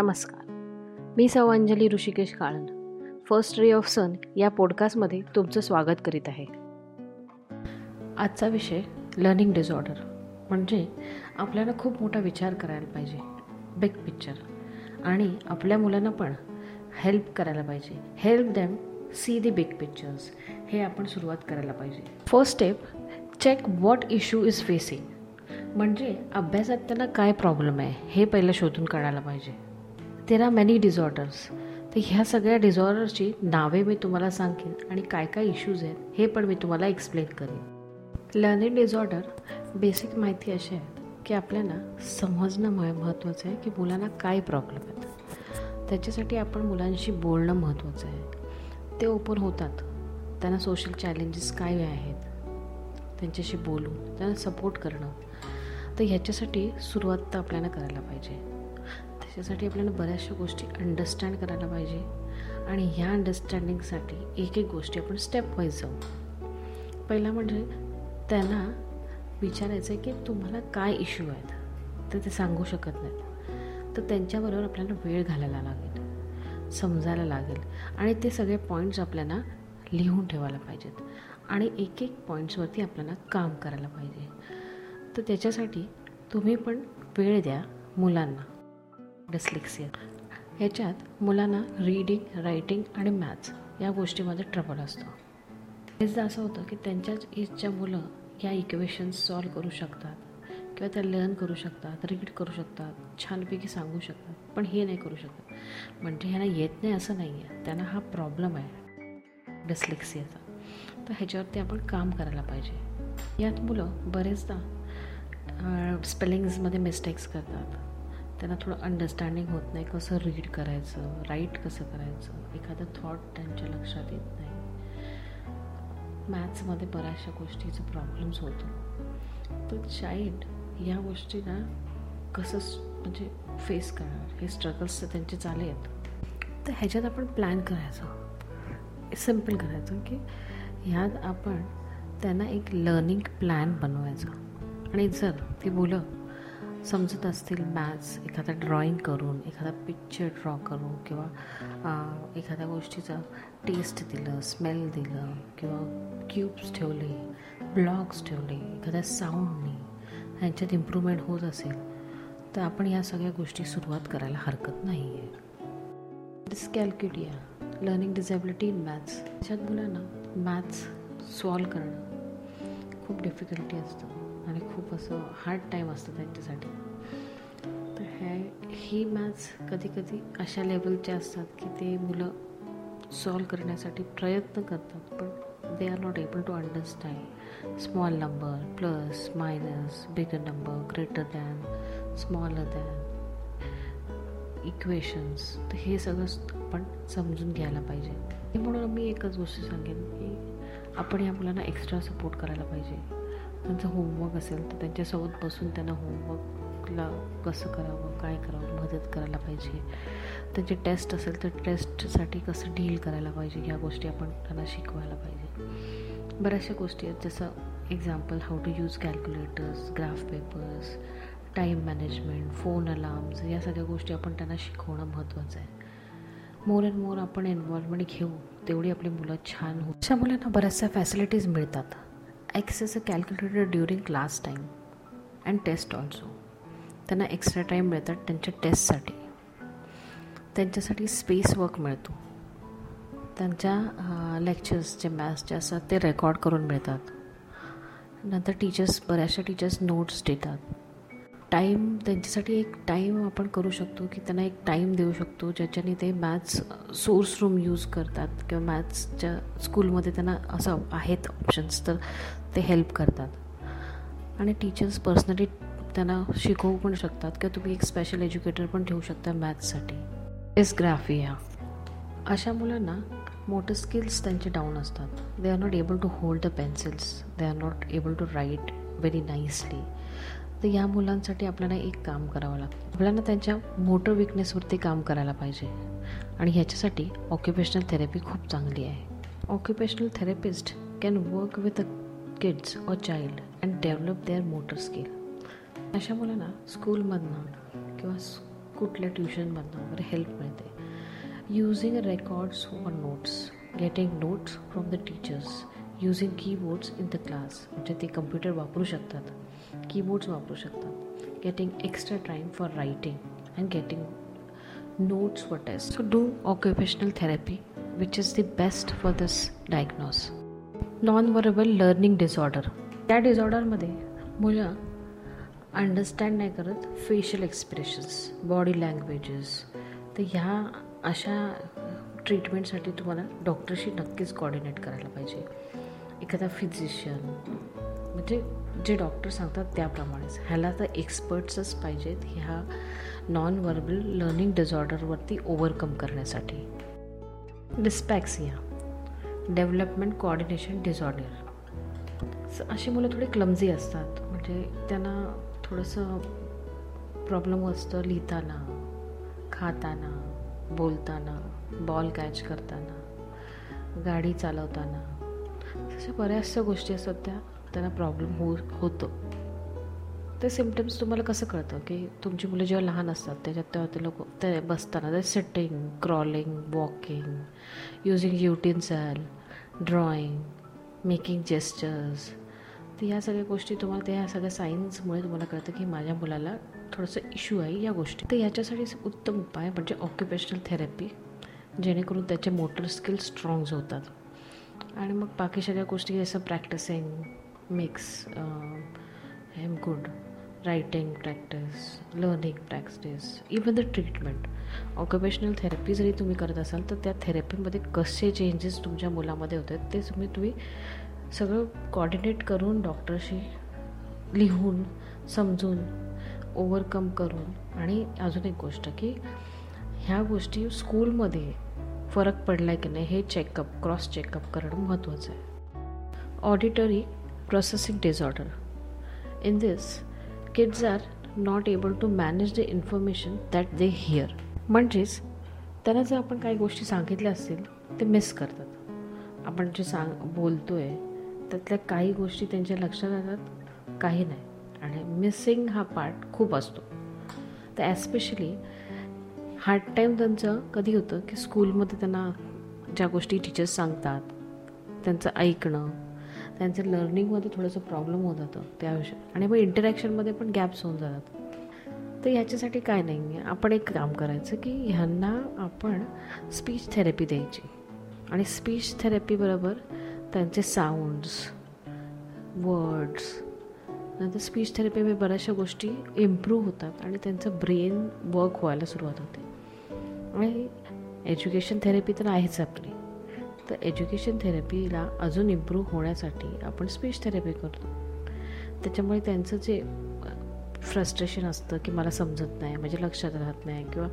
नमस्कार. मी सौ Anjali Rishikesh Kalan first ray of sun या पॉडकास्टमध्ये तुमचं स्वागत करीत आहे. आजचा विषय लर्निंग डिसऑर्डर म्हणजे आपल्याला खूप मोठा विचार करायला पाहिजे. बिग पिक्चर आणि आपल्या मुलांना पण हेल्प करायला पाहिजे. Help them see the big pictures हे आपण सुरुवात करायला पाहिजे. First step check what issue is facing म्हणजे अभ्यासात त्यांना काय प्रॉब्लेम आहे हे पहिलं शोधून काढायला पाहिजे. तेरा मॅनी डिझॉर्डर्स तर ह्या सगळ्या डिझॉर्डरची नावे मी तुम्हाला सांगेन आणि काय काय इश्यूज आहेत हे पण मी तुम्हाला एक्सप्लेन करेन. लर्निंग डिझॉर्डर बेसिक माहिती अशी आहेत की आपल्याला समजणं महत्त्वाचं आहे की मुलांना काय प्रॉब्लेम आहेत. त्याच्यासाठी आपण मुलांशी बोलणं महत्त्वाचं आहे. ते ओपन होतात. त्यांना सोशल चॅलेंजेस काय आहेत? त्यांच्याशी बोलून त्यांना सपोर्ट करणं. तर ह्याच्यासाठी सुरुवात तर आपल्याला करायला पाहिजे. त्याच्यासाठी आपल्याला बऱ्याचशा गोष्टी अंडरस्टँड करायला पाहिजे. आणि ह्या अंडरस्टँडिंगसाठी एक एक गोष्टी आपण स्टेप वाईज जाऊ. पहिला म्हणजे त्यांना विचारायचं आहे की तुम्हाला काय इश्यू आहेत? तर ते सांगू शकत नाहीत. तर त्यांच्याबरोबर आपल्याला वेळ घालायला लागेल समजायला लागेल. आणि ते सगळे पॉईंट्स आपल्याला लिहून ठेवायला पाहिजेत. आणि एक एक पॉईंट्सवरती आपल्याला काम करायला पाहिजे. तर त्याच्यासाठी तुम्ही पण वेळ द्या मुलांना. डिस्लेक्सिया. ह्याच्यात मुलांना रीडिंग रायटिंग आणि मॅथ्स या गोष्टीमध्ये ट्रबल असतो. हेच असं होतं की त्यांच्याच एजच्या मुलं या इक्वेशन्स सॉल्व करू शकतात किंवा त्या लर्न करू शकतात रीड करू शकतात छानपैकी सांगू शकतात पण हे नाही करू शकत. म्हणजे ह्यांना येत नाही असं नाही आहे त्यांना हा प्रॉब्लेम आहे. डिस्लेक्सियाचा. तर ह्याच्यावरती आपण काम करायला पाहिजे. यात मुलं बरेचदा स्पेलिंग्समध्ये मिस्टेक्स करतात. त्यांना थोडं अंडरस्टँडिंग होत नाही कसं रीड करायचं राईट कसं करायचं. एखादं थॉट त्यांच्या लक्षात येत नाही. मॅथ्समध्ये बऱ्याचशा गोष्टीचं प्रॉब्लेम्स होतो. तर चाईल्ड या गोष्टीला कसं म्हणजे फेस करणार? हे स्ट्रगल्स तर त्यांचे चाले आहेत. तर ह्याच्यात आपण प्लॅन करायचं. सिंपल करायचं की ह्यात आपण त्यांना एक लर्निंग प्लॅन बनवायचा. आणि जर ती मुलं समजत असतील मॅथ्स एखादा ड्रॉइंग करून एखादा पिक्चर ड्रॉ करून किंवा एखाद्या गोष्टीचं टेस्ट दिलं स्मेल दिलं किंवा क्यूब्स ठेवले ब्लॉग्स ठेवले एखाद्या साऊंडने ह्यांच्यात इम्प्रूव्हमेंट होत असेल तर आपण या सगळ्या गोष्टी सुरुवात करायला हरकत नाही आहे dyscalculia learning disability in maths त्याच्यात मुलांना मॅथ्स सॉल्व करणं खूप डिफिकल्टी असतं. आणि खूप असं हार्ड टाईम असतं त्यांच्यासाठी. तर हे ही मॅथ्स कधी कधी अशा लेवलचे असतात की ते मुलं सॉल्व करण्यासाठी प्रयत्न करतात पण they are not able to understand small number plus minus bigger number greater than smaller than equations तर हे सगळं आपण समजून घ्यायला पाहिजे. म्हणून मी एकच गोष्ट सांगेन की आपण या मुलांना एक्स्ट्रा सपोर्ट करायला पाहिजे. त्यांचं होमवर्क असेल तर त्यांच्यासोबत बसून त्यांना होमवर्कला कसं करावं काय करावं मदत करायला पाहिजे. त्यांची टेस्ट असेल तर टेस्टसाठी कसं डील करायला पाहिजे ह्या गोष्टी आपण त्यांना शिकवायला पाहिजे. बऱ्याचशा गोष्टी आहेत जसं example how to use calculators graph papers time management phone alarms या सगळ्या गोष्टी आपण त्यांना शिकवणं महत्त्वाचं आहे. मोर अँड मोर आपण इन्व्हॉल्वमेंट घेऊ तेवढी आपली मुलं छान होऊ. अशा मुलांना बऱ्याचशा फॅसिलिटीज मिळतात. Access a calculator during class time and test also त्यांना एक्स्ट्रा टाईम मिळतात त्यांच्या टेस्टसाठी त्यांच्यासाठी स्पेस वर्क मिळतो. त्यांच्या लेक्चर्स जे मॅथ्सचे असतात ते रेकॉर्ड करून मिळतात. नंतर टीचर्स बऱ्याचशा टीचर्स नोट्स देतात. टाईम त्यांच्यासाठी एक टाईम आपण करू शकतो की त्यांना एक टाईम देऊ शकतो ज्याच्याने ते मॅथ्स सोर्स रूम यूज करतात किंवा मॅथ्सच्या स्कूलमध्ये त्यांना असं आहेत ऑप्शन्स तर ते हेल्प करतात. आणि टीचर्स पर्सनली त्यांना शिकवू पण शकतात किंवा तुम्ही एक स्पेशल एज्युकेटर पण ठेवू शकता मॅथ्ससाठी डिस्ग्राफिया अशा मुलांना मोटर स्किल्स त्यांचे डाऊन असतात. They are not able to hold the pencils they are not able to write very nicely तर या मुलांसाठी आपल्याला एक काम करावं लागतं. आपल्याला त्यांच्या मोटर विकनेसवरती काम करायला पाहिजे. आणि ह्याच्यासाठी ऑक्युपेशनल थेरपी खूप चांगली आहे. Occupational therapist can work with a kids or child and develop their motor skill अशा मुलांना स्कूलमधनं किंवा कुठल्या ट्युशनमधनं वगैरे हेल्प मिळते. Using records for notes getting notes from the teachers using keyboards in the class म्हणजे ते कम्प्युटर वापरू शकतात कीबोर्ड्स वापरू शकतात. Getting extra time for writing and getting notes for tests. So, do occupational therapy, which is the best for this diagnose. Non verbal learning disorder त्या डिसऑर्डरमध्ये मुलं understand नाही करत फेशियल एक्सप्रेशन्स बॉडी लँग्वेजेस तर ह्या अशा ट्रीटमेंटसाठी तुम्हाला डॉक्टरशी नक्कीच कॉर्डिनेट करायला पाहिजे. एखादा फिजिशियन म्हणजे जे डॉक्टर सांगतात त्याप्रमाणेच. ह्याला तर एक्सपर्ट्सच पाहिजेत ह्या नॉन वर्बल लर्निंग डिझॉर्डरवरती ओव्हरकम करण्यासाठी. डिस्पॅक्सिया डेव्हलपमेंट कोऑर्डिनेशन डिझॉर्डर अशी मुलं थोडी क्लमझी असतात. म्हणजे त्यांना थोडंसं प्रॉब्लेम असतं लिहिताना खाताना बोलताना बॉल कॅच करताना गाडी चालवताना. अशा बऱ्याचशा गोष्टी असतात त्या त्यांना प्रॉब्लेम हो होतो. ते सिमटम्स तुम्हाला कसं कळतं? की तुमची मुलं जेव्हा लहान असतात त्याच्यात तेव्हा ते लोक ते बसताना ते sitting crawling walking using utensil drawing making gestures तर या सगळ्या गोष्टी तुम्हाला त्या सगळ्या सायन्समुळे तुम्हाला कळतं की माझ्या मुलाला थोडंसं इश्यू आहे या गोष्टी. तर याच्यासाठी उत्तम उपाय म्हणजे ऑक्युपेशनल थेरपी जेणेकरून त्याचे मोटर स्किल स्ट्रॉंग्स होतात. आणि मग बाकी सगळ्या गोष्टी जसं practising mix M good writing practice learning practice even the treatment occupational therapy जरी तुम्ही करत असाल तर त्या थेरपीमध्ये कसे चेंजेस तुमच्या मुलामध्ये होत आहेत ते तुम्ही तुम्ही सगळं कॉर्डिनेट करून डॉक्टरशी लिहून समजून ओव्हरकम करून. आणि अजून एक गोष्ट की ह्या गोष्टी स्कूलमध्ये फरक पडला आहे की नाही हे चेकअप क्रॉस चेकअप करणं महत्त्वाचं आहे. Auditory processing disorder in this kids are not able to manage the information that they hear म्हणजेच त्यांना जर आपण काही गोष्टी सांगितल्या असतील ते मिस करतात. आपण जे सांग बोलतो आहे त्यातल्या काही गोष्टी त्यांच्या लक्षात येतात काही नाही. आणि मिसिंग हा पार्ट खूप असतो. तर ॲस्पेशली हार्ड टाईम त्यांचं कधी होतं की स्कूलमध्ये त्यांना ज्या गोष्टी टीचर्स सांगतात त्यांचं ऐकणं त्यांचं लर्निंगमध्ये थोडंसं प्रॉब्लेम होत जातं त्या विषयात आणि मग इंटरॅक्शनमध्ये पण गॅप्स होऊन जातात. तर ह्याच्यासाठी काय नाही आहे आपण एक काम करायचं की ह्यांना आपण स्पीच थेरपी द्यायची. आणि स्पीच थेरपीबरोबर त्यांचे साऊंड्स वर्ड्स नंतर स्पीच थेरपीमध्ये बऱ्याचशा गोष्टी इम्प्रूव्ह होतात आणि त्यांचं ब्रेन वर्क व्हायला सुरुवात होते. आणि एज्युकेशन थेरपी तर आहेच आपली. तर एज्युकेशन थेरपीला अजून इम्प्रूव्ह होण्यासाठी आपण स्पीच थेरपी करतो. त्याच्यामुळे त्यांचं जे फ्रस्ट्रेशन असतं की मला समजत नाही म्हणजे लक्षात राहत नाही किंवा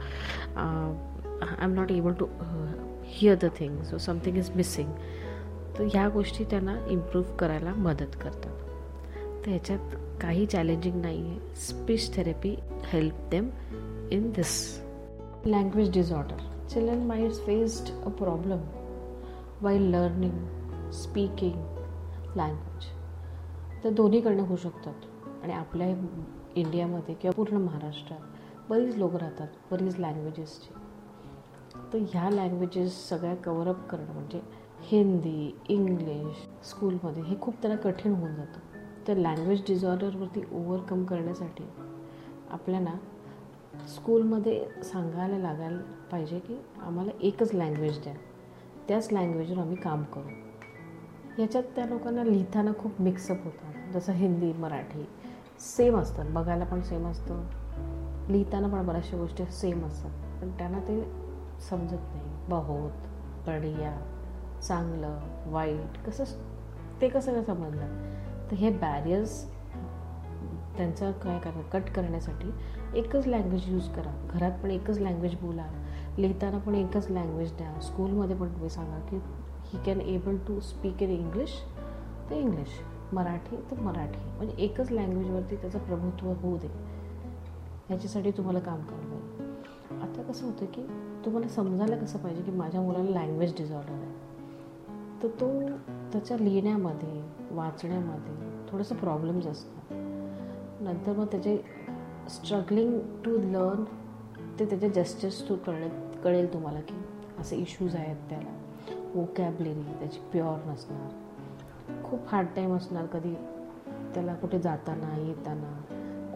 I am not able to hear the thing so something is missing तर ह्या गोष्टी त्यांना इम्प्रूव्ह करायला मदत करतात. तर ह्याच्यात काही चॅलेंजिंग नाही आहे speech therapy help them in this language disorder children might faced a problem while learning speaking language तर दोन्हीकडनं होऊ शकतात. आणि आपल्या इंडियामध्ये किंवा पूर्ण महाराष्ट्रात बरीच लोक राहतात बरीच लँग्वेजेसची तर ह्या लँग्वेजेस सगळ्या कवरअप करणं म्हणजे हिंदी इंग्लिश स्कूलमध्ये हे खूप त्यांना कठीण होऊन जातं. तर लँग्वेज डिझॉर्डरवरती ओव्हरकम करण्यासाठी आपल्याला स्कूलमध्ये सांगायला लागायला पाहिजे की आम्हाला एकच लँग्वेज द्या. त्याच लँग्वेजवर आम्ही काम करू. याच्यात त्या लोकांना लिहिताना खूप मिक्सअप होतात जसं हिंदी मराठी सेम असतात बघायला पण सेम असतं. लिहिताना पण बऱ्याचशा गोष्टी सेम असतात. पण त्यांना ते समजत नाही. बहुत बढिया चांगलं वाईट कसं ते कसं काय समजलं तर हे बॅरियर्स त्यांचं काय करा कट करण्यासाठी एकच लँग्वेज यूज करा. घरात पण एकच लँग्वेज बोला. लिहिताना पण एकच लँग्वेज द्या. स्कूलमध्ये पण तुम्ही सांगा की he can able to speak in English तर इंग्लिश मराठी तर मराठी. म्हणजे एकच लँग्वेजवरती त्याचं प्रभुत्व होऊ दे. ह्याच्यासाठी तुम्हाला काम करावं लागेल. आता कसं होतं की तुम्हाला समजायला कसं पाहिजे की माझ्या मुलाला लँग्वेज डिझॉर्डर आहे? तर तो त्याच्या लिहिण्यामध्ये वाचण्यामध्ये थोडंसं प्रॉब्लेम्स असतात. नंतर मग त्याचे स्ट्रगलिंग टू लर्न ते त्याच्या जस्टिस थ्रू कळेल कळेल तुम्हाला की असे इश्यूज आहेत त्याला. वोकॅबलेरी त्याची प्युअर नसणार. खूप हार्ड टाईम असणार कधी त्याला कुठे जाताना येताना.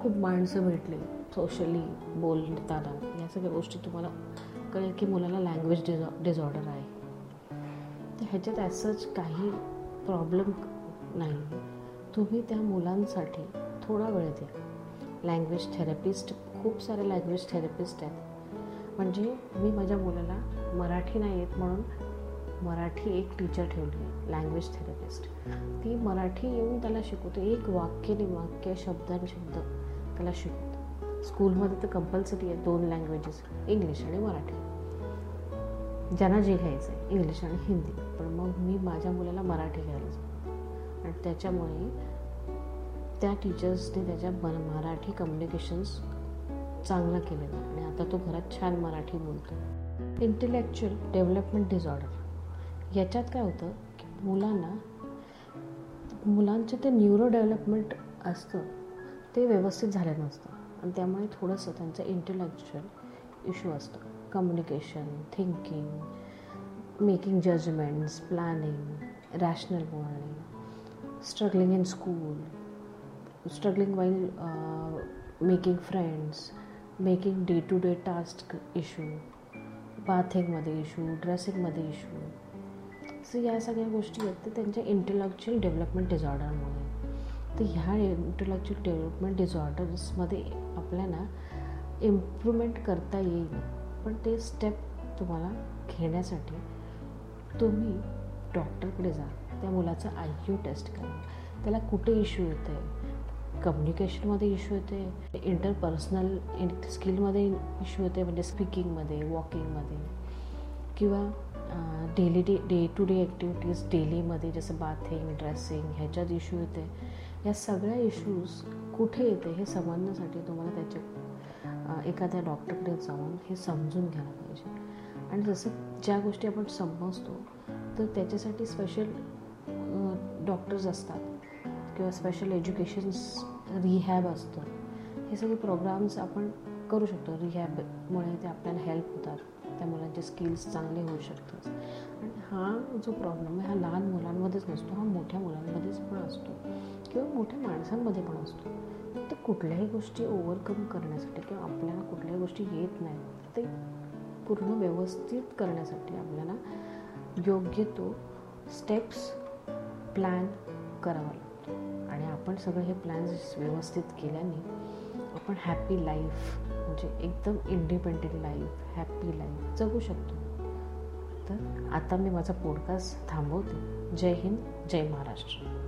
खूप माणसं भेटले सोशली बोलताना. या सगळ्या गोष्टी तुम्हाला कळेल की मुलाला लँग्वेज डिझॉ डिझॉर्डर आहे. तर ह्याच्यात ॲसच काही प्रॉब्लेम नाही. तुम्ही त्या मुलांसाठी थोडा वेळ द्या. लँग्वेज थेरपिस्ट खूप सारे लँग्वेज थेरपिस्ट आहेत. म्हणजे मी माझ्या मुलाला मराठी नाही येत म्हणून मराठी एक टीचर ठेवली आहे लँग्वेज थेरपिस्ट ती मराठी येऊन त्याला शिकवते एक वाक्य वाक्य शब्दान शब्द त्याला शिकवतो. स्कूलमध्ये तर कंपल्सरी आहे दोन लँग्वेजेस इंग्लिश आणि मराठी. ज्यांना जे घ्यायचं आहे इंग्लिश आणि हिंदी. पण मग मी माझ्या मुलाला मराठी घ्यायला आणि त्याच्यामुळे त्या टीचर्सने त्याच्या मराठी कम्युनिकेशन्स चांगलं केलेलं आणि आता तो घरात छान मराठी बोलतो इंटेलेक्च्युअल डेव्हलपमेंट डिझॉर्डर याच्यात काय होतं की मुलांना मुलांचं ते न्यूरो डेव्हलपमेंट असतं ते व्यवस्थित झालं नसतं. आणि त्यामुळे थोडंसं त्यांचं इंटेलेक्च्युअल इश्यू असतो. Communication thinking making judgements planning rational morning struggling in school struggling while making friends making day to day task issue बाथिंगमध्ये issue ड्रेसिंगमध्ये इशू सो या सगळ्या गोष्टी आहेत तर त्यांच्या इंटेलेक्च्युअल डेव्हलपमेंट डिझॉर्डरमुळे तर ह्या इंटेलेक्च्युअल डेव्हलपमेंट डिझॉर्डर्समध्ये आपल्याला इम्प्रूव्हमेंट करता येईल पण ते स्टेप तुम्हाला घेण्यासाठी तुम्ही डॉक्टरकडे जा. त्या मुलाचं आय क्यू टेस्ट करा. त्याला कुठे इश्यू येतं आहे कम्युनिकेशनमध्ये इश्यू येते इंटरपर्सनल स्किलमध्ये इश्यू येते म्हणजे स्पीकिंगमध्ये वॉकिंगमध्ये किंवा daily day day to day activities डेलीमध्ये जसं बाथिंग ड्रेसिंग ह्याच्यात इश्यू येते. या सगळ्या इश्यूज कुठे येते हे समजण्यासाठी तुम्हाला त्याच्या एखाद्या डॉक्टरकडे जाऊन हे समजून घ्यायला पाहिजे. आणि जसं ज्या गोष्टी आपण समजतो तर त्याच्यासाठी स्पेशल डॉक्टर्स असतात. किंवा स्पेशल एज्युकेशन्स रिहॅब असतं. हे सगळे प्रोग्राम्स आपण करू शकतो. रिहॅबमुळे ते आपल्याला हेल्प होतात. त्या मुलांचे स्किल्स चांगले होऊ शकतात. आणि हा जो प्रॉब्लेम आहे हा लहान मुलांमध्येच नसतो. हा मोठ्या मुलांमध्येच पण असतो. किंवा मोठ्या माणसांमध्ये पण असतो. तर कुठल्याही गोष्टी ओव्हरकम करण्यासाठी किंवा आपल्याला कुठल्याही गोष्टी येत नाहीत ते पूर्ण व्यवस्थित करण्यासाठी आपल्याला योग्य तो स्टेप्स प्लॅन करावा लागतो आपण सगळे हे प्लॅन्स व्यवस्थित केल्याने आपण हॅपी लाईफ म्हणजे एकदम इंडिपेंडेंट लाईफ हॅप्पी लाईफ जगू शकतो. तर आता मी माझा पॉडकास्ट थांबवते. जय हिंद जय महाराष्ट्र.